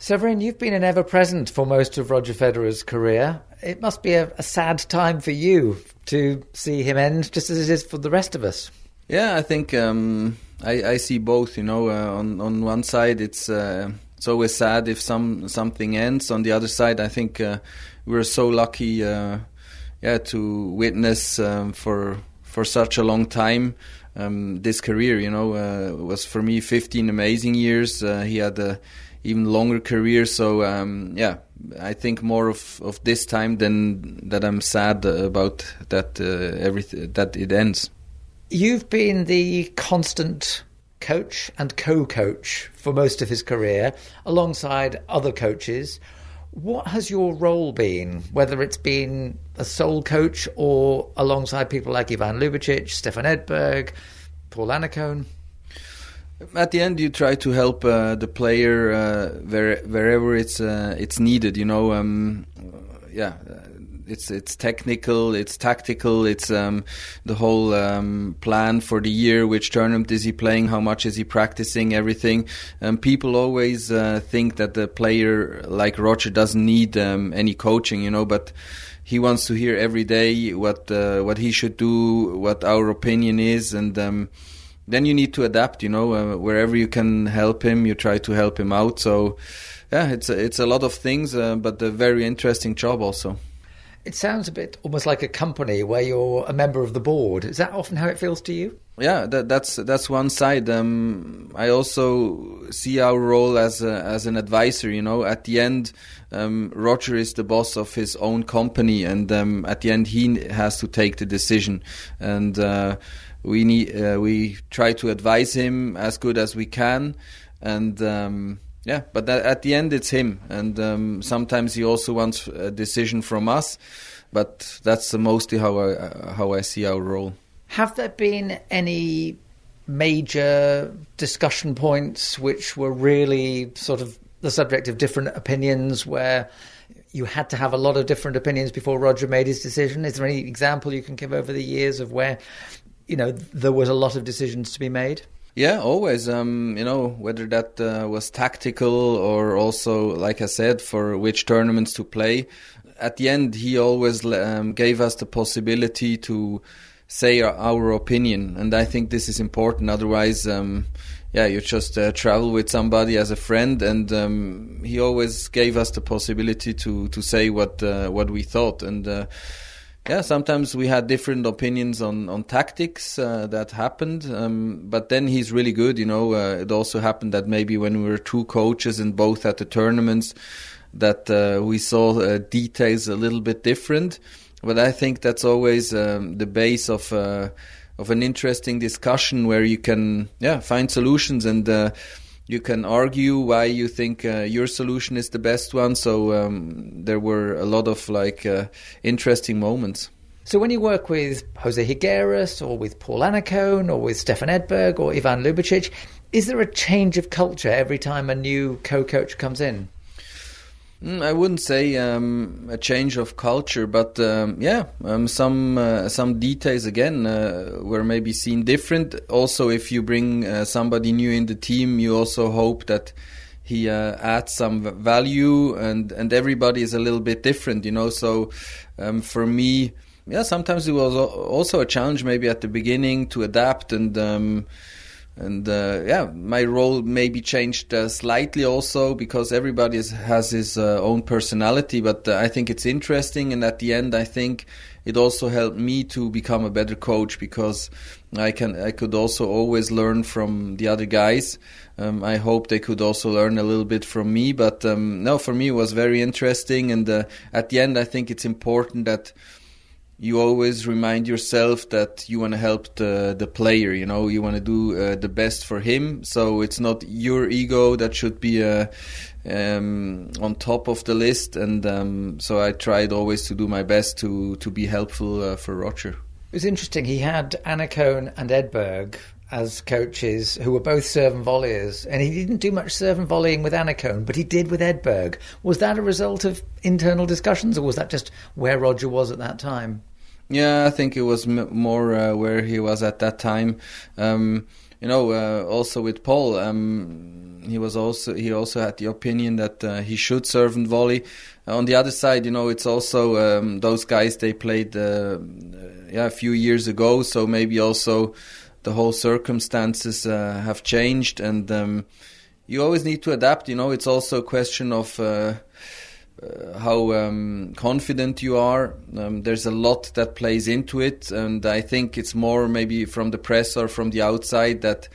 Severin, you've been an ever present for most of Roger Federer's career. It must be a, a, sad time for you to see him end, just as it is for the rest of us. Yeah, I think um, I, I, see both. You know, uh, on on one side, it's uh, it's always sad if some something ends. On the other side, I think uh, we're so lucky, uh, yeah, to witness um, for for such a long time um, this career. You know, uh, was for me 15 amazing years. Uh, he had a even longer career. So um, yeah, I think more of, of this time than that I'm sad about that uh, everything that it ends. You've been the constant coach and co-coach for most of his career, alongside other coaches. What has your role been, whether it's been a sole coach or alongside people like Ivan Lubicic, Stefan Edberg, Paul Annacone? At the end, you try to help uh, the player uh, where, wherever it's uh, it's needed. You know, um, yeah, it's it's technical, it's tactical, it's um, the whole um, plan for the year. Which tournament is he playing? How much is he practicing? Everything. Um, people always uh, think that the player like Roger doesn't need um, any coaching, you know, but he wants to hear every day what uh, what he should do, what our opinion is, and um, then you need to adapt. You know, uh, wherever you can help him, you try to help him out. So, yeah, it's a, it's a lot of things, uh, but a very interesting job also. It sounds a bit almost like a company where you're a member of the board. Is that often how it feels to you? Yeah, that, that's that's one side. Um, I also see our role as a, as an advisor. You know, at the end, um, Roger is the boss of his own company, and um, at the end, he has to take the decision. And uh, we need uh, we try to advise him as good as we can, and um, yeah. But that, at the end, it's him, and um, sometimes he also wants a decision from us. But that's mostly how I how I see our role. Have there been any major discussion points which were really sort of the subject of different opinions where you had to have a lot of different opinions before Roger made his decision. Is there any example you can give over the years of where you know, there was a lot of decisions to be made. Yeah, always. Um, you know, whether that uh, was tactical or also, like I said, for which tournaments to play. At the end, he always um, gave us the possibility to say our, our, opinion, and I think this is important. Otherwise, um, yeah, you just uh, travel with somebody as a friend, and um, he always gave us the possibility to to say what uh, what we thought, and uh, yeah, sometimes we had different opinions on on tactics uh, that happened, um, but then he's really good. You know, uh, it also happened that maybe when we were two coaches and both at the tournaments, that uh, we saw uh, details a little bit different. But I think that's always um, the base of uh, of an interesting discussion where you can yeah find solutions and uh, you can argue why you think uh, your solution is the best one. So um, there were a lot of like uh, interesting moments. So when you work with Jose Higueras or with Paul Annacone or with Stefan Edberg or Ivan Lubicic, is there a change of culture every time a new co-coach comes in? Mm, I wouldn't say um, a change of culture, but um, yeah, um, some uh, some details again uh, were maybe seen different. Also, if you bring uh, somebody new in the team, you also hope that he uh, adds some value, and and everybody is a little bit different, you know. So um, for me, yeah, sometimes it was also a challenge, maybe at the beginning, to adapt and um, and uh, yeah, my role maybe changed uh, slightly also because everybody has his uh, own personality. But uh, I think it's interesting, and at the end, I think it also helped me to become a better coach because I can I could also always learn from the other guys. Um, I hope they could also learn a little bit from me. But um, no, for me, it was very interesting, and uh, at the end, I think it's important that you always remind yourself that you want to help the the player. You know, you want to do uh, the best for him. So it's not your ego that should be uh, um, on top of the list. And um, so I tried always to do my best to to be helpful uh, for Roger. It was interesting. He had Annacone and Edberg as coaches who were both serve and volleyers, and he didn't do much serve and volleying with Annacone, but he did with Edberg. Was that a result of internal discussions, or was that just where Roger was at that time? Yeah, I think it was m- more uh, where he was at that time. Um, you know, uh, also with Paul, um, he was also he also had the opinion that uh, he should serve and volley. On the other side, you know, it's also um, those guys they played uh, yeah a few years ago, so maybe also the whole circumstances uh, have changed, and um, you always need to adapt. You know, it's also a question of. Uh, how um, confident you are. Um, there's a lot that plays into it, and I think it's more maybe from the press or from the outside that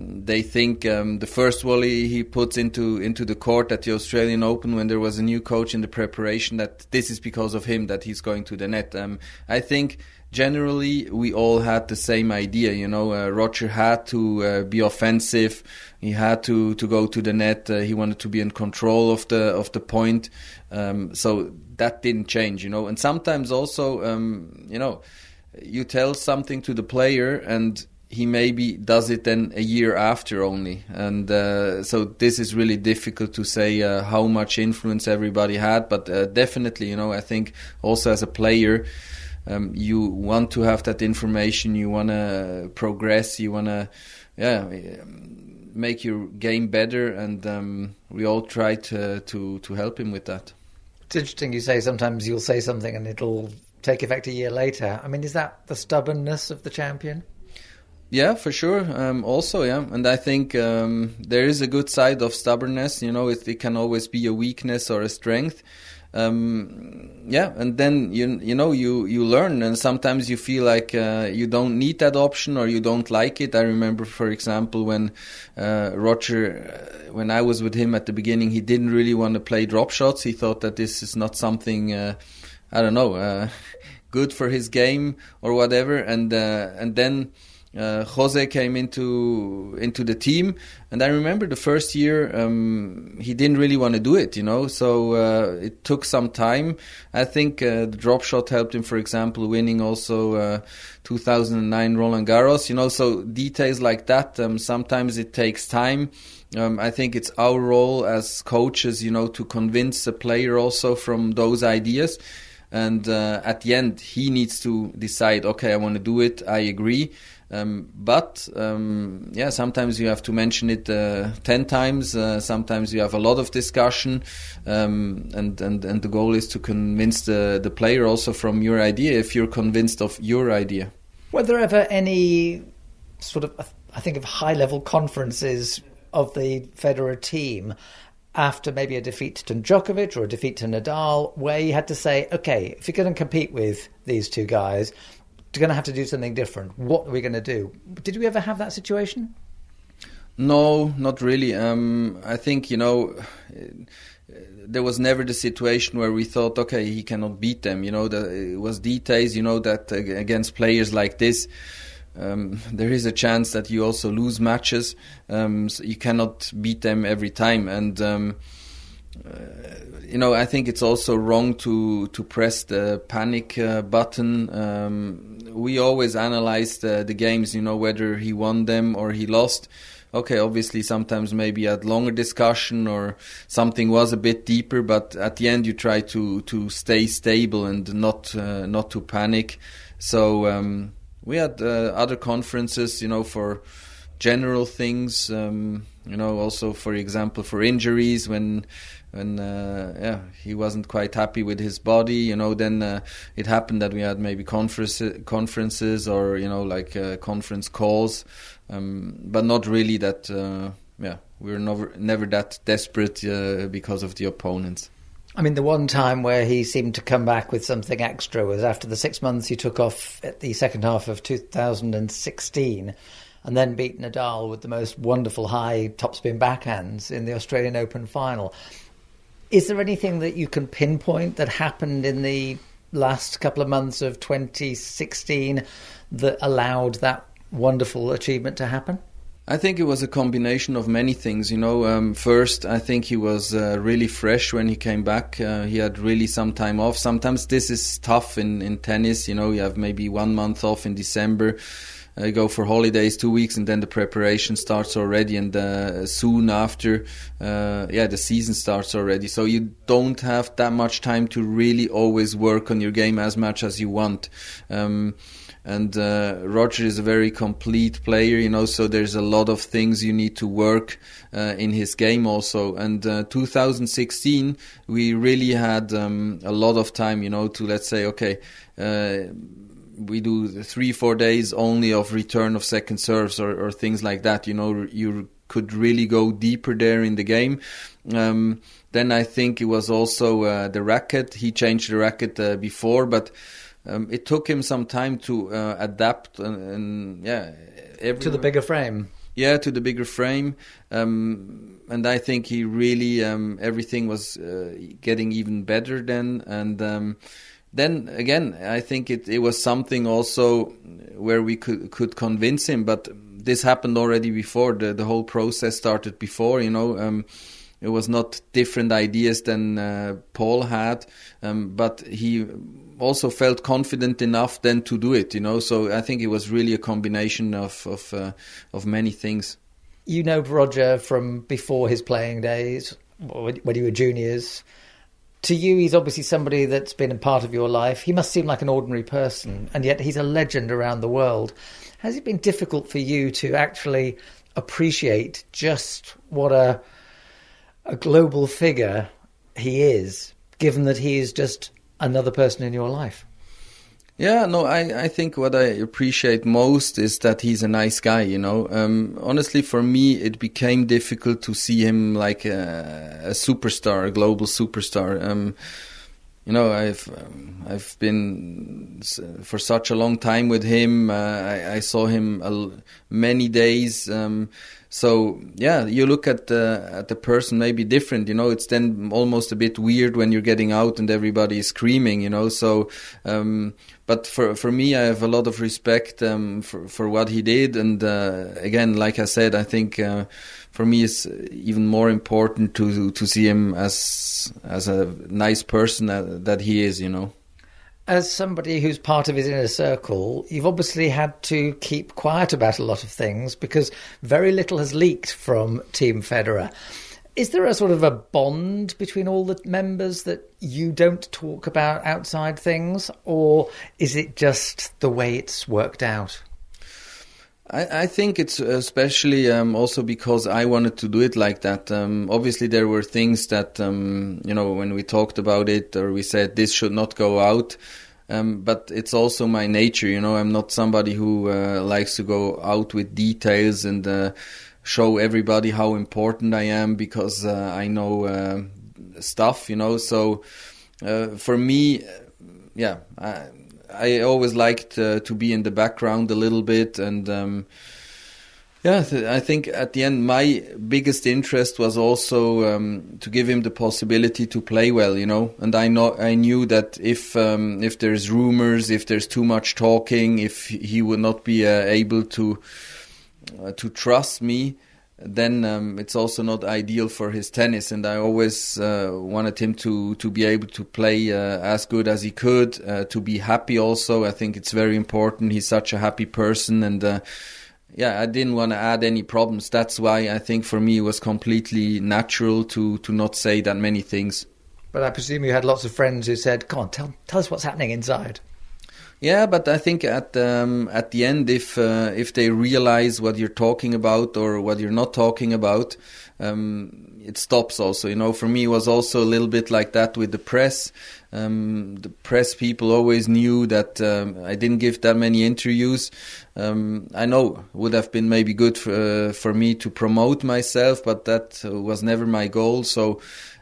they think um, the first volley he puts into into the court at the Australian Open when there was a new coach in the preparation that this is because of him that he's going to the net. Um, I think generally we all had the same idea. You know, uh, Roger had to uh, be offensive. He had to, to go to the net. Uh, he wanted to be in control of the of the point. Um, so that didn't change. You know, and sometimes also, um, you know, you tell something to the player and he maybe does it then a year after only and uh, so this is really difficult to say uh, how much influence everybody had but uh, definitely you know i think also as a player um, you want to have that information, you want to progress, you want to, yeah, make your game better, and um, we all try to, to to help him with that. It's interesting you say sometimes you'll say something and it'll take effect a year later. I mean, is that the stubbornness of the champion? Yeah, for sure. Um, also, yeah, and I think um, there is a good side of stubbornness. You know, it, it, can always be a weakness or a strength um, yeah, and then you you know you you learn, and sometimes you feel like uh, you don't need that option or you don't like it. I remember, for example, when uh, Roger, uh, when I was with him at the beginning, he didn't really want to play drop shots. He thought that this is not something uh, I don't know uh, good for his game or whatever, and and then uh, Jose came into into the team, and I remember the first year um, he didn't really want to do it, you know. So uh, it took some time. I think uh, the drop shot helped him, for example, winning also uh, 2009 Roland Garros, you know. So details like that, um, sometimes it takes time. Um, I think it's our role as coaches, you know, to convince the player also from those ideas. And uh, at the end, he needs to decide. Okay, I want to do it. I agree um, but um, yeah, sometimes you have to mention it uh, ten times. Uh, sometimes you have a lot of discussion, um, and and and the goal is to convince the the player also from your idea. If you're convinced of your idea, were there ever any sort of I think of high level conferences of the Federer team? After maybe a defeat to Djokovic or a defeat to Nadal, where you had to say, okay, if you're going to compete with these two guys, going to have to do something different. What are we going to do? Did we ever have that situation? No, not really. Um, I think you know. there was never the situation where we thought, okay, he cannot beat them. You know, the, it was details. You know that against players like this, um, there is a chance that you also lose matches. Um, so you cannot beat them every time, and um, uh, you know, I think it's also wrong to to press the panic uh, button. We always analyzed the, the, games, you know, whether he won them or he lost. Okay, obviously, sometimes maybe had longer discussion or something was a bit deeper, but at the end, you try to to stay stable and not uh, not to panic. So um, we had uh, other conferences, you know, for general things. Um, you know, also for example, for injuries when when uh, yeah he wasn't quite happy with his body you know then uh, it happened that we had maybe conference, conferences or you know like uh, conference calls um, but not really that uh, yeah we were never never that desperate uh, because of the opponents I mean, the one time where he seemed to come back with something extra was after the six months he took off at the second half of 2016 and then beat Nadal with the most wonderful high topspin backhands in the Australian Open final. Is there anything that you can pinpoint that happened in the last couple of months of 2016 that allowed that wonderful achievement to happen? I think it was a combination of many things. You know, um, first, I think he was uh, really fresh when he came back. Uh, he had really some time off. Sometimes this is tough in, in tennis. You know, you have maybe one month off in December uh, go for holidays two weeks, and then the preparation starts already, and uh, soon after, uh, yeah, the season starts already. So you don't have that much time to really always work on your game as much as you want. Um, and uh, Roger is a very complete player, you know. So there's a lot of things you need to work uh, in his game also. And uh, 2016, we really had um, a lot of time, you know, to let's say, okay, uh, we do three four days only of return of second serves or, or things like that. You know, you could really go deeper there in the game. Um, then I think it was also uh, the racket. He changed the racket uh, before, but um, it took him some time to uh, adapt and, and yeah every, to the bigger frame yeah to the bigger frame um, and i think he really um, everything was uh, getting even better then and um, then again i think it, it was something also where we could could convince him but this happened already before the the whole process started before you know um, it was not different ideas than uh, Paul had, um, but he also felt confident enough then to do it. You know, so I think it was really a combination of of uh, of many things. You know Roger from before his playing days, when you were juniors. To you, he's obviously somebody that's been a part of your life. He must seem like an ordinary person, mm. and yet he's a legend around the world. Has it been difficult for you to actually appreciate just what a a global figure he is, given that he is just another person in your life. Yeah, no, I, I think what I appreciate most is that he's a nice guy, you know. Um, honestly, for me, it became difficult to see him like a, a superstar, a global superstar. Um, you know, I've um, I've been for such a long time with him. Uh, I, I, saw him many days. Um, so yeah, you look at the at the person maybe different. You know, it's then almost a bit weird when you're getting out and everybody is screaming. You know, so um, but for for me, I have a lot of respect um, for for what he did. And uh, again, like I said, I think uh, for me it's even more important to to see him as as a nice person that, that he is. You know as somebody who's part of his inner circle, you've obviously had to keep quiet about a lot of things because very little has leaked from Team Federer. Is there a sort of a bond between all the members that you don't talk about outside things, or is it just the way it's worked out? I, I think it's especially um, also because I wanted to do it like that. Um, obviously, there were things that um, you know when we talked about it or we said this should not go out. Um, but it's also my nature, you know. I'm not somebody who uh, likes to go out with details and uh, show everybody how important I am because uh, I know uh, stuff, you know. So uh, for me, yeah, I, I always liked uh, to be in the background a little bit, and um, yeah, I think at the end my biggest interest was also um, to give him the possibility to play well, you know. And I know I knew that if um, if there's rumors, if there's too much talking, if he would not be uh, able to uh, to trust me, then um, it's also not ideal for his tennis. And I always uh, wanted him to to be able to play uh, as good as he could, uh, to be happy. Also, I think it's very important. He's such a happy person, and uh, yeah, I didn't want to add any problems. That's why I think for me it was completely natural to to not say that many things. But I presume you had lots of friends who said, "Come on, tell tell us what's happening inside." Yeah, but I think at um, at the end, if uh, if they realize what you're talking about or what you're not talking about, um, it stops. Also, you know, for me, it was also a little bit like that with the press. Um, the press people always knew that um, I didn't give that many interviews. Um, I know would have been maybe good for uh, for me to promote myself, but that was never my goal. So.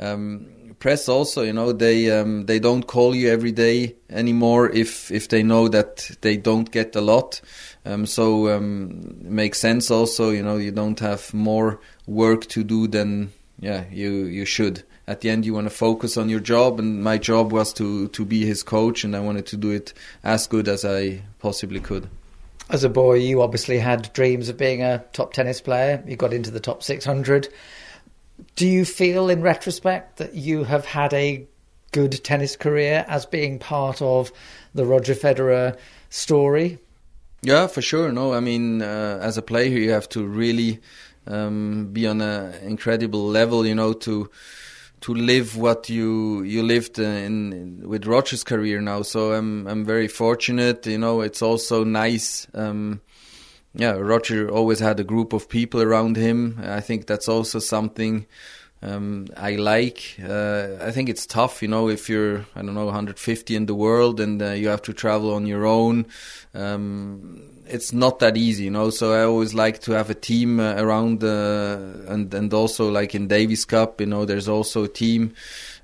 Um, press also, you know, they um, they don't call you every day anymore if if they know that they don't get a lot. Um, so um, makes sense also, you know, you don't have more work to do than yeah you you should. At the end, you want to focus on your job, and my job was to to be his coach, and I wanted to do it as good as I possibly could. As a boy, you obviously had dreams of being a top tennis player. You got into the top 600 do you feel, in retrospect, that you have had a good tennis career as being part of the Roger Federer story? Yeah, for sure. No, I mean, uh, as a player, you have to really um, be on an incredible level, you know, to to live what you you lived in, in, with Roger's career now. So I'm I'm very fortunate. You know, it's also nice. Um, yeah, Roger always had a group of people around him. I think that's also something um, I like. Uh, I think it's tough, you know, if you're I don't know 150 in the world and uh, you have to travel on your own. Um, it's not that easy, you know. So I always like to have a team uh, around, uh, and and also like in Davis Cup, you know, there's also a team.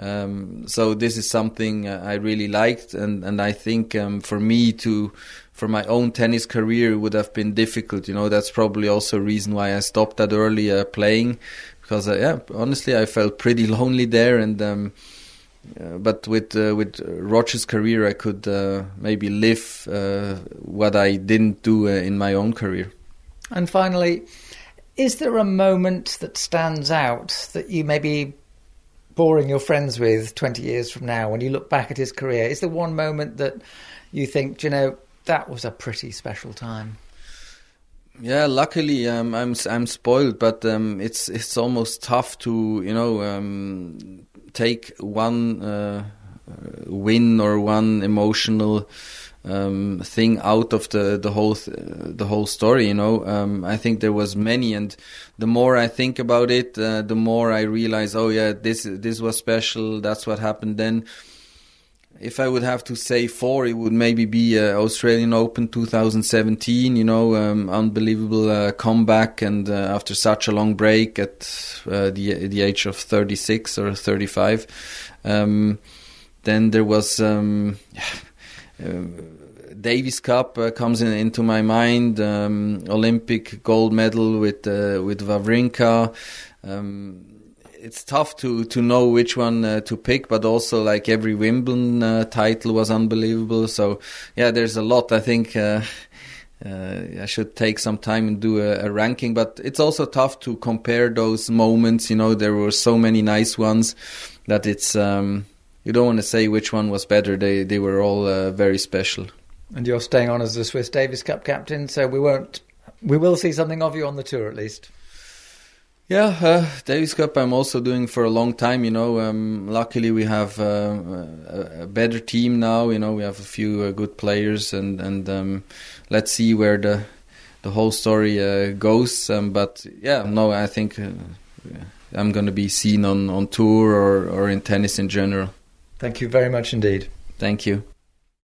Um, so this is something I really liked, and and I think um, for me to for my own tennis career it would have been difficult. You know, that's probably also a reason why I stopped that early uh, playing because uh, yeah, honestly, I felt pretty lonely there, and um, but with uh, with Roger's career, I could uh, maybe live uh, what I didn't do in my own career. And finally, is there a moment that stands out that you may be boring your friends with 20 years from now when you look back at his career? Is there one moment that you think, you know, that was a pretty special time? Yeah, luckily um, I'm I'm spoiled, but um, it's it's almost tough to you know um, take one uh, win or one emotional um, thing out of the the whole th- the whole story. You know, um, I think there was many, and the more I think about it, uh, the more I realize, oh yeah, this this was special. That's what happened then if I would have to say four, it would maybe be uh, Australian Open 2017. You know, um, unbelievable uh, comeback, and uh, after such a long break at uh, the the age of 36 or 35, um, then there was. Um, uh, Davis Cup uh, comes in, into my mind. Um, Olympic gold medal with with Wawrinka. It's tough to to know which one uh, to pick, but also like every Wimbledon uh, title was unbelievable. So yeah, there's a lot. I think uh, uh I should take some time and do a, a, ranking, but it's also tough to compare those moments. You know, there were so many nice ones that it's um, you don't want to say which one was better. They they were all uh, very special. And you're staying on as the Swiss Davis Cup captain, so we won't. We will see something of you on the tour at least. Yeah, uh, Davis Cup I'm also doing for a long time. You know, um, luckily we have uh, a, a, better team now. You know, we have a few uh, good players, and and um, let's see where the the whole story uh, goes. Um, but yeah, no, I think uh, I'm going to be seen on on tour or or in tennis in general. Thank you very much indeed. Thank you.